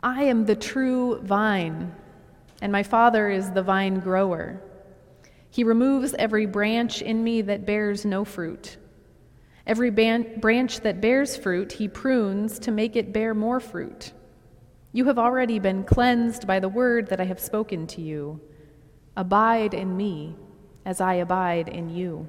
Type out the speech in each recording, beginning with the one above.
I am the true vine, and my Father is the vine grower. He removes every branch in me that bears no fruit. Every ban- branch that bears fruit, he prunes to make it bear more fruit. You have already been cleansed by the word that I have spoken to you. Abide in me, as I abide in you.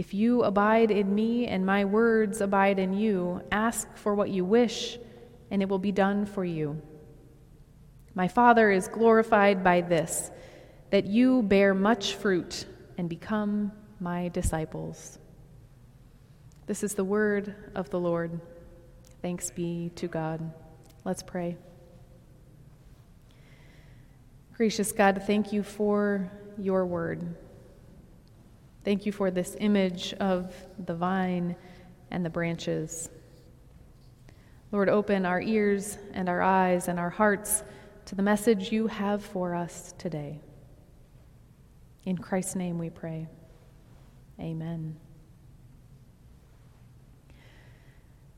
If you abide in me and my words abide in you, ask for what you wish, and it will be done for you. My Father is glorified by this, that you bear much fruit and become my disciples. This is the word of the Lord. Thanks be to God. Let's pray. Gracious God, thank you for your word. Thank you for this image of the vine and the branches. Lord, open our ears and our eyes and our hearts to the message you have for us today. In Christ's name we pray. Amen.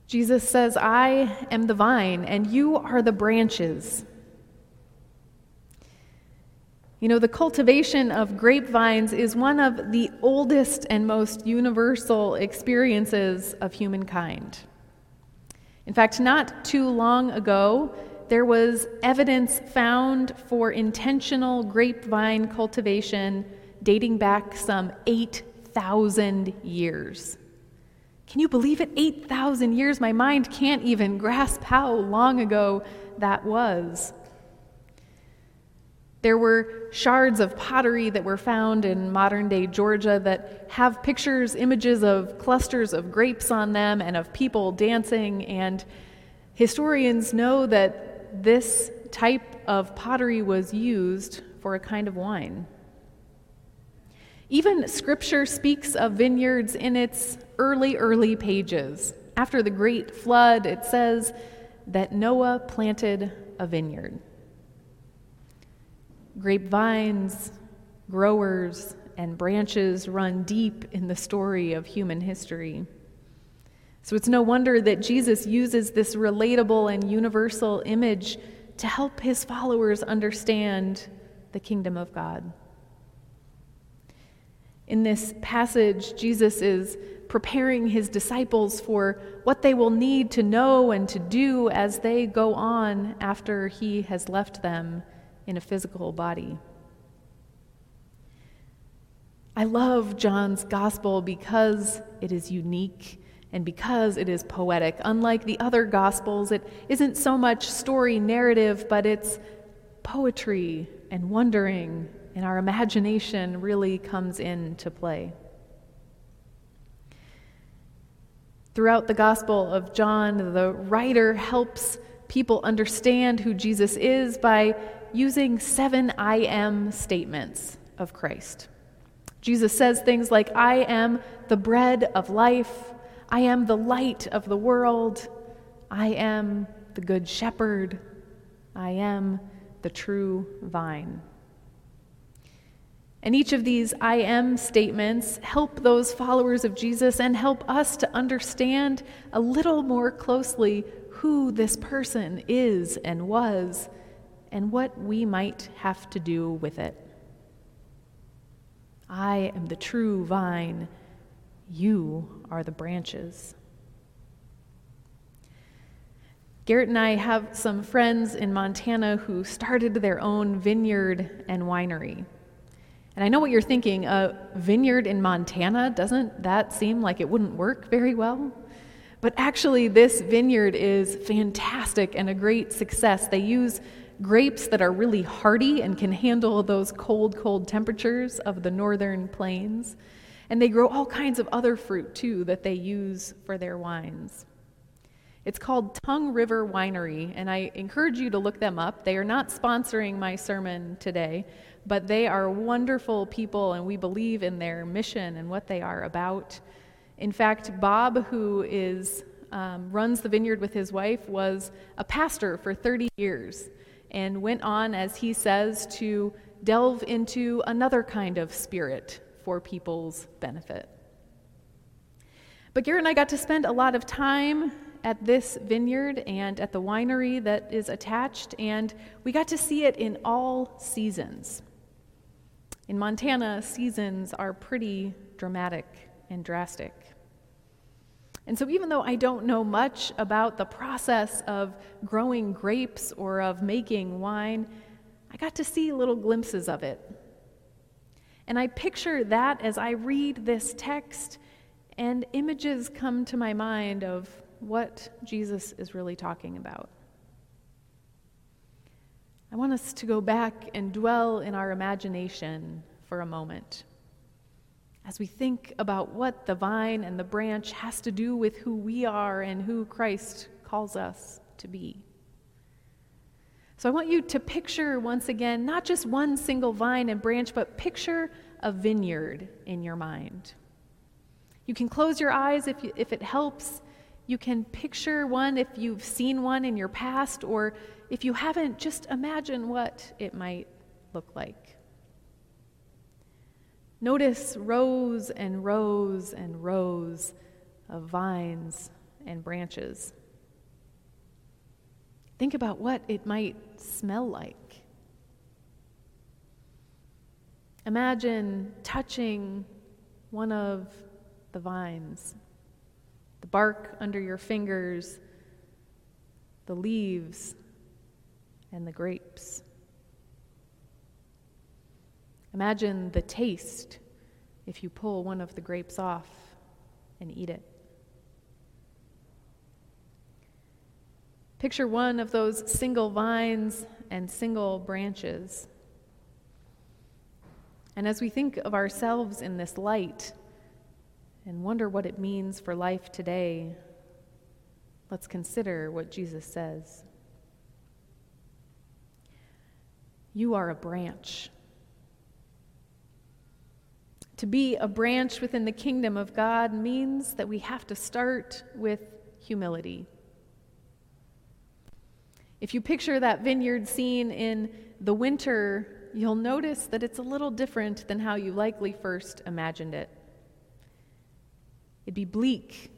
Jesus says, I am the vine, and you are the branches. You know, the cultivation of grapevines is one of the oldest and most universal experiences of humankind. In fact, not too long ago, there was evidence found for intentional grapevine cultivation dating back some 8,000 years. Can you believe it? 8,000 years. My mind can't even grasp how long ago that was. There were shards of pottery that were found in modern day Georgia that have pictures, images of clusters of grapes on them and of people dancing. And historians know that this type of pottery was used for a kind of wine. Even scripture speaks of vineyards in its early, early pages. After the great flood, it says that Noah planted a vineyard grapevines, growers, and branches run deep in the story of human history. So it's no wonder that Jesus uses this relatable and universal image to help his followers understand the kingdom of God. In this passage, Jesus is preparing his disciples for what they will need to know and to do as they go on after he has left them in a physical body. I love John's gospel because it is unique and because it is poetic. Unlike the other gospels, it isn't so much story narrative, but it's poetry and wondering, and our imagination really comes into play. Throughout the Gospel of John, the writer helps people understand who Jesus is by using seven I am statements of Christ. Jesus says things like, I am the bread of life, I am the light of the world, I am the good shepherd, I am the true vine. And each of these I am statements help those followers of Jesus and help us to understand a little more closely who this person is and was and what we might have to do with it. I am the true vine, you are the branches. Garrett and I have some friends in Montana who started their own vineyard and winery. And I know what you're thinking a vineyard in Montana, doesn't that seem like it wouldn't work very well? But actually, this vineyard is fantastic and a great success. They use grapes that are really hardy and can handle those cold, cold temperatures of the northern plains. And they grow all kinds of other fruit too that they use for their wines. It's called Tongue River Winery, and I encourage you to look them up. They are not sponsoring my sermon today, but they are wonderful people, and we believe in their mission and what they are about. In fact, Bob, who is um, runs the vineyard with his wife, was a pastor for 30 years and went on, as he says, to delve into another kind of spirit for people's benefit. But Garrett and I got to spend a lot of time at this vineyard and at the winery that is attached, and we got to see it in all seasons. In Montana, seasons are pretty dramatic and drastic. And so, even though I don't know much about the process of growing grapes or of making wine, I got to see little glimpses of it. And I picture that as I read this text, and images come to my mind of what Jesus is really talking about. I want us to go back and dwell in our imagination for a moment as we think about what the vine and the branch has to do with who we are and who Christ calls us to be. So I want you to picture once again not just one single vine and branch, but picture a vineyard in your mind. You can close your eyes if, you, if it helps you can picture one if you've seen one in your past, or if you haven't, just imagine what it might look like. Notice rows and rows and rows of vines and branches. Think about what it might smell like. Imagine touching one of the vines the bark under your fingers, the leaves, and the grapes. Imagine the taste if you pull one of the grapes off and eat it. Picture one of those single vines and single branches. And as we think of ourselves in this light, and wonder what it means for life today, let's consider what Jesus says. You are a branch. To be a branch within the kingdom of God means that we have to start with humility. If you picture that vineyard scene in the winter, you'll notice that it's a little different than how you likely first imagined it. It'd be bleak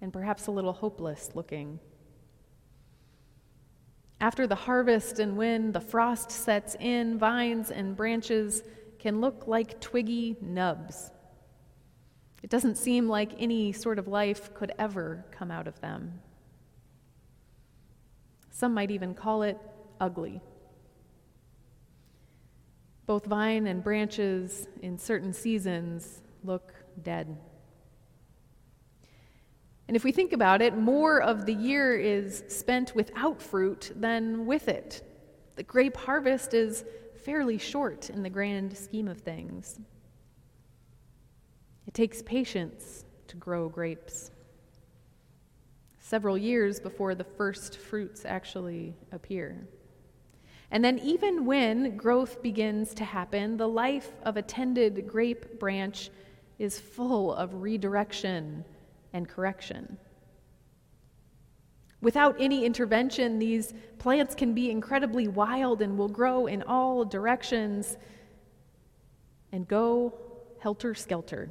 and perhaps a little hopeless looking. After the harvest and when the frost sets in, vines and branches can look like twiggy nubs. It doesn't seem like any sort of life could ever come out of them. Some might even call it ugly. Both vine and branches in certain seasons look dead. And if we think about it, more of the year is spent without fruit than with it. The grape harvest is fairly short in the grand scheme of things. It takes patience to grow grapes. Several years before the first fruits actually appear. And then, even when growth begins to happen, the life of a tended grape branch is full of redirection and correction. Without any intervention, these plants can be incredibly wild and will grow in all directions and go helter skelter.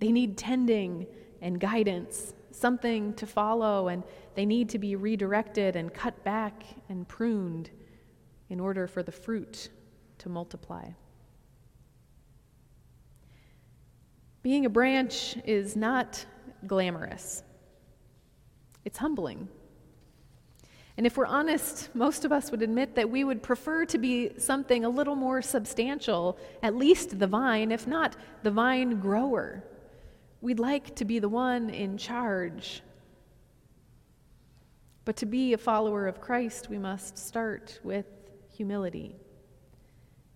They need tending and guidance, something to follow, and they need to be redirected and cut back and pruned in order for the fruit to multiply. Being a branch is not glamorous, it's humbling. And if we're honest, most of us would admit that we would prefer to be something a little more substantial, at least the vine, if not the vine grower. We'd like to be the one in charge. But to be a follower of Christ, we must start with humility.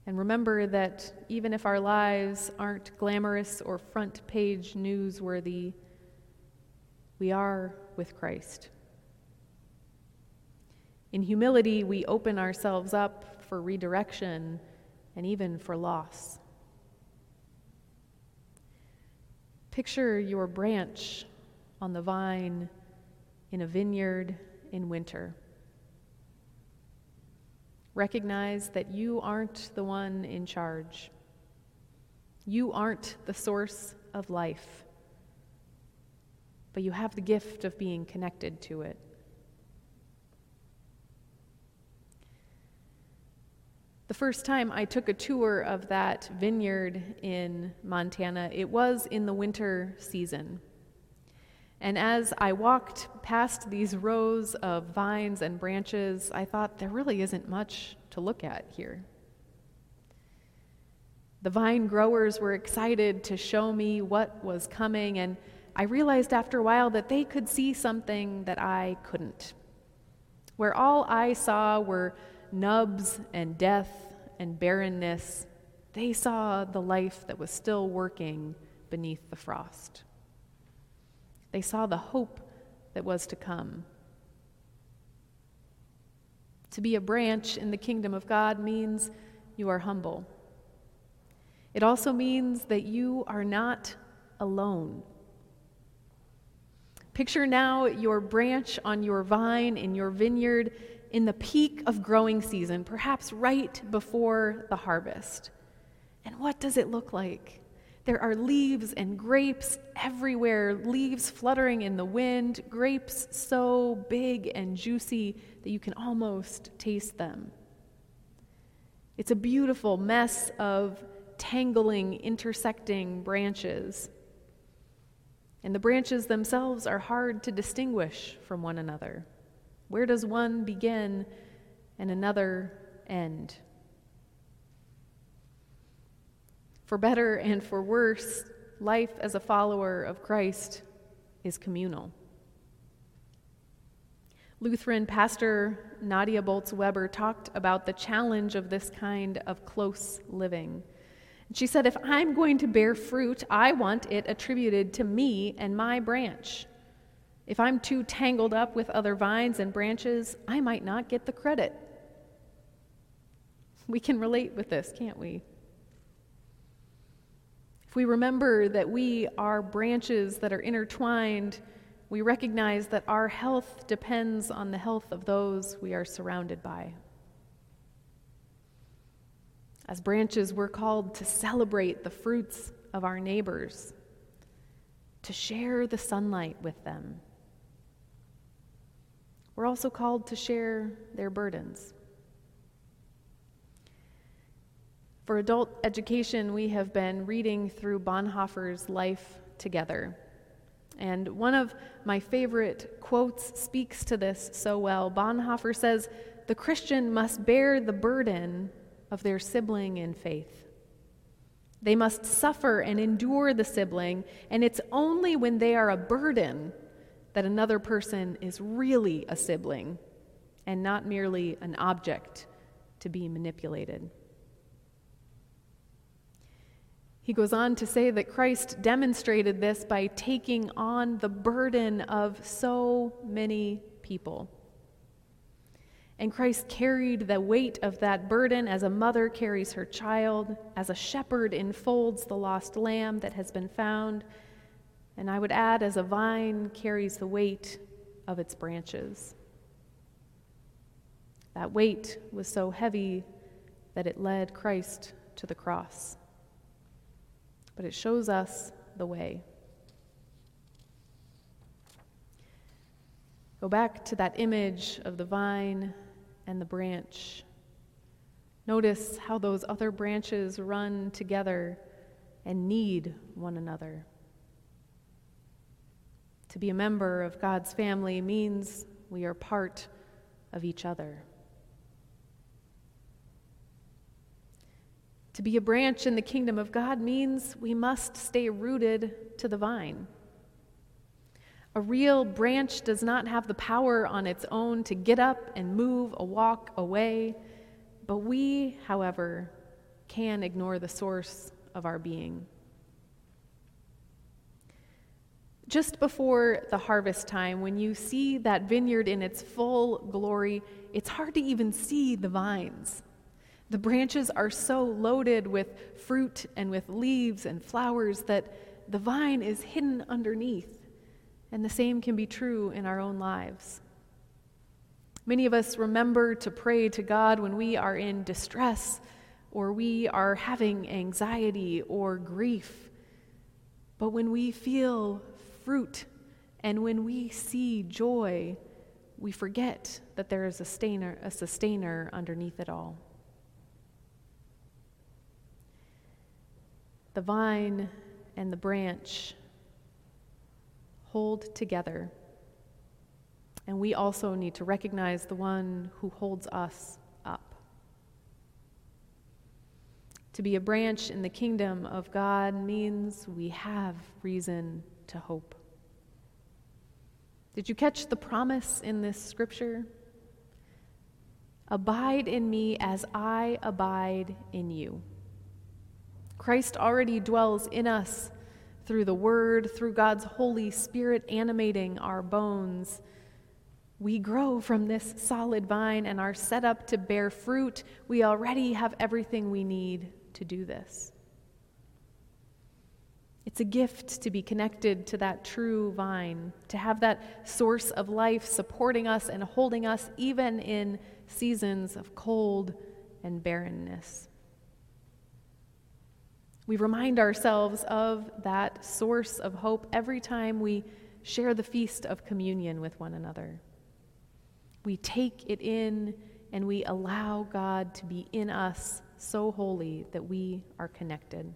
And remember that even if our lives aren't glamorous or front page newsworthy, we are with Christ. In humility, we open ourselves up for redirection and even for loss. Picture your branch on the vine in a vineyard in winter. Recognize that you aren't the one in charge. You aren't the source of life, but you have the gift of being connected to it. The first time I took a tour of that vineyard in Montana, it was in the winter season. And as I walked past these rows of vines and branches, I thought there really isn't much to look at here. The vine growers were excited to show me what was coming, and I realized after a while that they could see something that I couldn't. Where all I saw were nubs and death and barrenness, they saw the life that was still working beneath the frost. They saw the hope that was to come. To be a branch in the kingdom of God means you are humble. It also means that you are not alone. Picture now your branch on your vine in your vineyard in the peak of growing season, perhaps right before the harvest. And what does it look like? There are leaves and grapes everywhere, leaves fluttering in the wind, grapes so big and juicy that you can almost taste them. It's a beautiful mess of tangling, intersecting branches. And the branches themselves are hard to distinguish from one another. Where does one begin and another end? For better and for worse, life as a follower of Christ is communal. Lutheran pastor Nadia Bolz Weber talked about the challenge of this kind of close living. She said, If I'm going to bear fruit, I want it attributed to me and my branch. If I'm too tangled up with other vines and branches, I might not get the credit. We can relate with this, can't we? If we remember that we are branches that are intertwined, we recognize that our health depends on the health of those we are surrounded by. As branches, we're called to celebrate the fruits of our neighbors, to share the sunlight with them we're also called to share their burdens. For adult education, we have been reading through Bonhoeffer's life together. And one of my favorite quotes speaks to this so well. Bonhoeffer says, The Christian must bear the burden of their sibling in faith. They must suffer and endure the sibling, and it's only when they are a burden that another person is really a sibling and not merely an object to be manipulated. He goes on to say that Christ demonstrated this by taking on the burden of so many people. And Christ carried the weight of that burden as a mother carries her child, as a shepherd enfolds the lost lamb that has been found, and I would add, as a vine carries the weight of its branches. That weight was so heavy that it led Christ to the cross. But it shows us the way. Go back to that image of the vine and the branch. Notice how those other branches run together and need one another. To be a member of God's family means we are part of each other. To be a branch in the kingdom of God means we must stay rooted to the vine. A real branch does not have the power on its own to get up and move a walk away, but we, however, can ignore the source of our being. Just before the harvest time, when you see that vineyard in its full glory, it's hard to even see the vines. The branches are so loaded with fruit and with leaves and flowers that the vine is hidden underneath. And the same can be true in our own lives. Many of us remember to pray to God when we are in distress or we are having anxiety or grief. But when we feel fruit and when we see joy, we forget that there is a sustainer, a sustainer underneath it all. The vine and the branch hold together. And we also need to recognize the one who holds us up. To be a branch in the kingdom of God means we have reason to hope. Did you catch the promise in this scripture? Abide in me as I abide in you. Christ already dwells in us through the Word, through God's Holy Spirit animating our bones. We grow from this solid vine and are set up to bear fruit. We already have everything we need to do this. It's a gift to be connected to that true vine, to have that source of life supporting us and holding us even in seasons of cold and barrenness. We remind ourselves of that source of hope every time we share the feast of communion with one another. We take it in and we allow God to be in us so wholly that we are connected.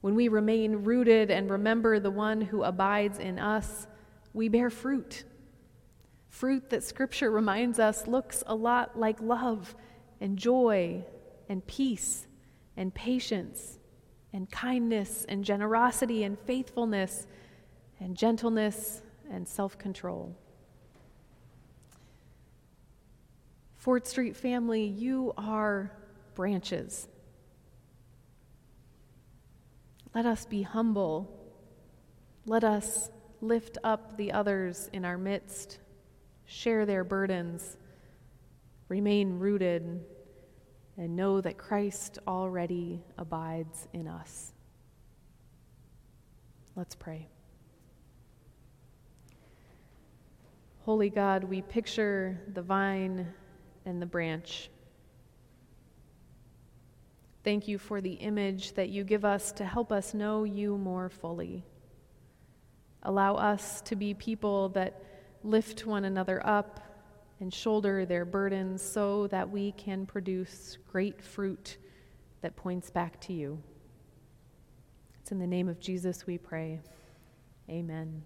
When we remain rooted and remember the one who abides in us, we bear fruit. Fruit that Scripture reminds us looks a lot like love and joy and peace and patience and kindness and generosity and faithfulness and gentleness and self control. Fort Street family, you are branches. Let us be humble. Let us lift up the others in our midst, share their burdens, remain rooted, and know that Christ already abides in us. Let's pray. Holy God, we picture the vine and the branch. Thank you for the image that you give us to help us know you more fully. Allow us to be people that lift one another up and shoulder their burdens so that we can produce great fruit that points back to you. It's in the name of Jesus we pray. Amen.